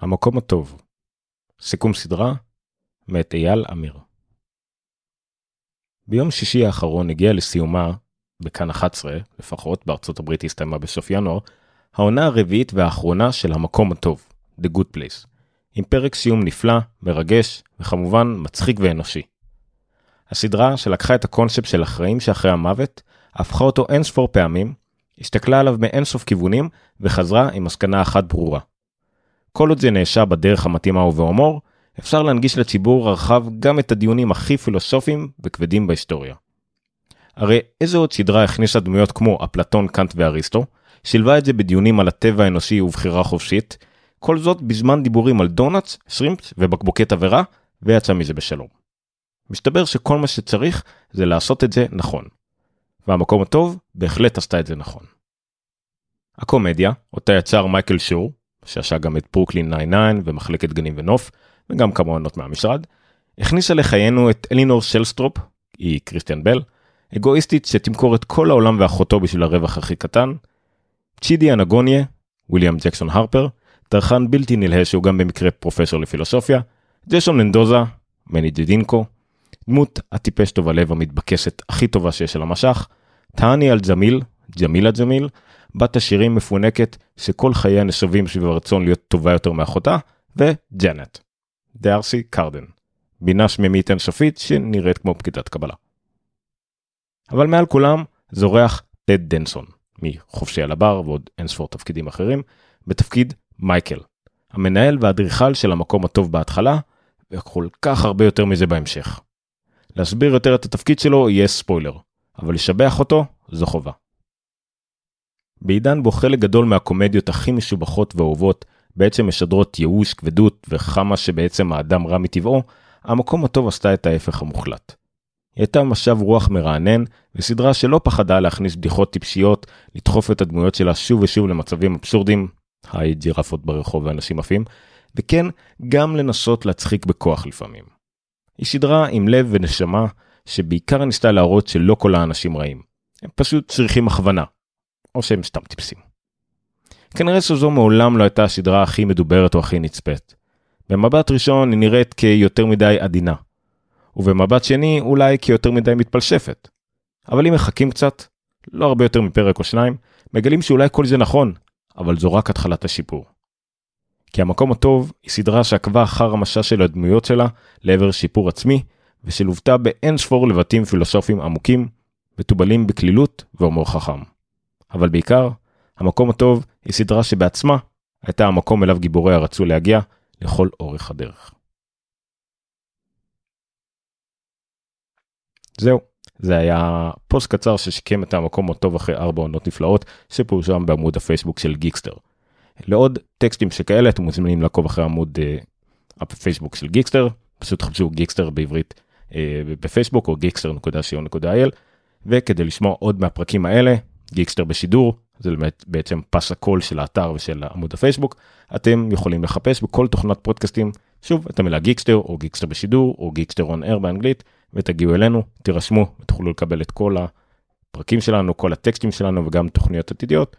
המקום הטוב. סיכום סדרה מאת אייל אמיר. ביום שישי האחרון הגיעה לסיומה, בכאן 11 לפחות, בארצות הברית הסתיימה בסוף ינואר, העונה הרביעית והאחרונה של המקום הטוב, The Good Place, עם פרק סיום נפלא, מרגש, וכמובן מצחיק ואנושי. הסדרה שלקחה את הקונספט של החיים שאחרי המוות, הפכה אותו אינספור פעמים, הסתכלה עליו מאינסוף כיוונים, וחזרה עם מסקנה אחת ברורה. כל עוד זה נעשה בדרך המתאימה ובהומור, אפשר להנגיש לציבור הרחב גם את הדיונים הכי פילוסופיים וכבדים בהיסטוריה. הרי איזו עוד סדרה הכניסה דמויות כמו אפלטון, קאנט ואריסטו, שילבה את זה בדיונים על הטבע האנושי ובחירה חופשית, כל זאת בזמן דיבורים על דונלדס, שרימפס ובקבוקי תבערה, ויצא מזה בשלום. מסתבר שכל מה שצריך זה לעשות את זה נכון. והמקום הטוב בהחלט עשתה את זה נכון. הקומדיה, אותה יצר מייקל שור, שעשה גם את ברוקלין 99 ומחלקת גנים ונוף, וגם כמה עונות מהמשרד, הכניסה לחיינו את אלינור שלסטרופ, היא קריסטיאן בל, אגואיסטית שתמכור את כל העולם ואחותו בשביל הרווח הכי קטן, צ'ידי אנגוניה, וויליאם ג'קסון הרפר, טרחן בלתי נלהה שהוא גם במקרה פרופסור לפילוסופיה, ג'שון מנדוזה, מני ג'דינקו, דמות הטיפש טוב הלב המתבקשת הכי טובה שיש על המשך, טהני אל ג'מיל, ג'מילה ג'מיל, בת השירים מפונקת שכל חייה נסבים סביב הרצון להיות טובה יותר מאחותה, וג'נט, דארסי קרדן, בינה שמימית אינסופית שנראית כמו פקידת קבלה. אבל מעל כולם זורח טד דנסון, מחופשי על הבר ועוד אינספור תפקידים אחרים, בתפקיד מייקל, המנהל והאדריכל של המקום הטוב בהתחלה, וכל כך הרבה יותר מזה בהמשך. להסביר יותר את התפקיד שלו יהיה ספוילר, אבל לשבח אותו זו חובה. בעידן בו חלק גדול מהקומדיות הכי משובחות ואהובות בעצם משדרות ייאוש, כבדות וכמה שבעצם האדם רע מטבעו, המקום הטוב עשתה את ההפך המוחלט. היא הייתה משב רוח מרענן, וסדרה שלא פחדה להכניס בדיחות טיפשיות, לדחוף את הדמויות שלה שוב ושוב למצבים אבסורדים, היי ג'ירפות ברחוב ואנשים עפים, וכן, גם לנסות להצחיק בכוח לפעמים. היא סדרה עם לב ונשמה, שבעיקר ניסתה להראות שלא כל האנשים רעים. הם פשוט צריכים הכוונה, או שהם סתם טיפסים. כנראה שזו מעולם לא הייתה הסדרה הכי מדוברת או הכי נצפית. במבט ראשון היא נראית כיותר מדי עדינה, ובמבט שני אולי כיותר מדי מתפלשפת. אבל אם מחכים קצת, לא הרבה יותר מפרק או שניים, מגלים שאולי כל זה נכון, אבל זו רק התחלת השיפור. כי המקום הטוב היא סדרה שעקבה אחר המשע של הדמויות שלה לעבר שיפור עצמי, ושלוותה באין ספור לבטים פילוסופיים עמוקים, מתובלים בקלילות והומור חכם. אבל בעיקר, המקום הטוב היא סדרה שבעצמה הייתה המקום אליו גיבוריה רצו להגיע לכל אורך הדרך. זהו, זה היה פוסט קצר שסיכם את המקום הטוב אחרי ארבע עונות נפלאות שפורסם בעמוד הפייסבוק של גיקסטר. לעוד טקסטים שכאלה אתם מוזמנים לעקוב אחרי עמוד אה, הפייסבוק של גיקסטר, פשוט חפשו גיקסטר בעברית אה, בפייסבוק או גיקסטר.co.il וכדי לשמוע עוד מהפרקים האלה, גיקסטר בשידור, זה באמת בעצם פס הקול של האתר ושל עמוד הפייסבוק, אתם יכולים לחפש בכל תוכנת פודקאסטים, שוב, את המילה גיקסטר או גיקסטר בשידור או Geekster On Air באנגלית, ותגיעו אלינו, תירשמו ותוכלו לקבל את כל הפרקים שלנו, כל הטקסטים שלנו וגם תוכניות עתידיות,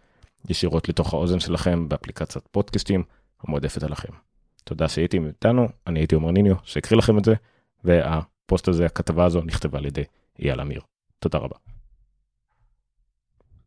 ישירות לתוך האוזן שלכם באפליקציית פודקאסטים המועדפת עליכם. תודה שהייתם איתנו, אני הייתי עומר ניניו שהקריא לכם את זה, והפוסט הזה, הכתבה הזו נכתבה על ידי אייל אמיר. תודה רבה.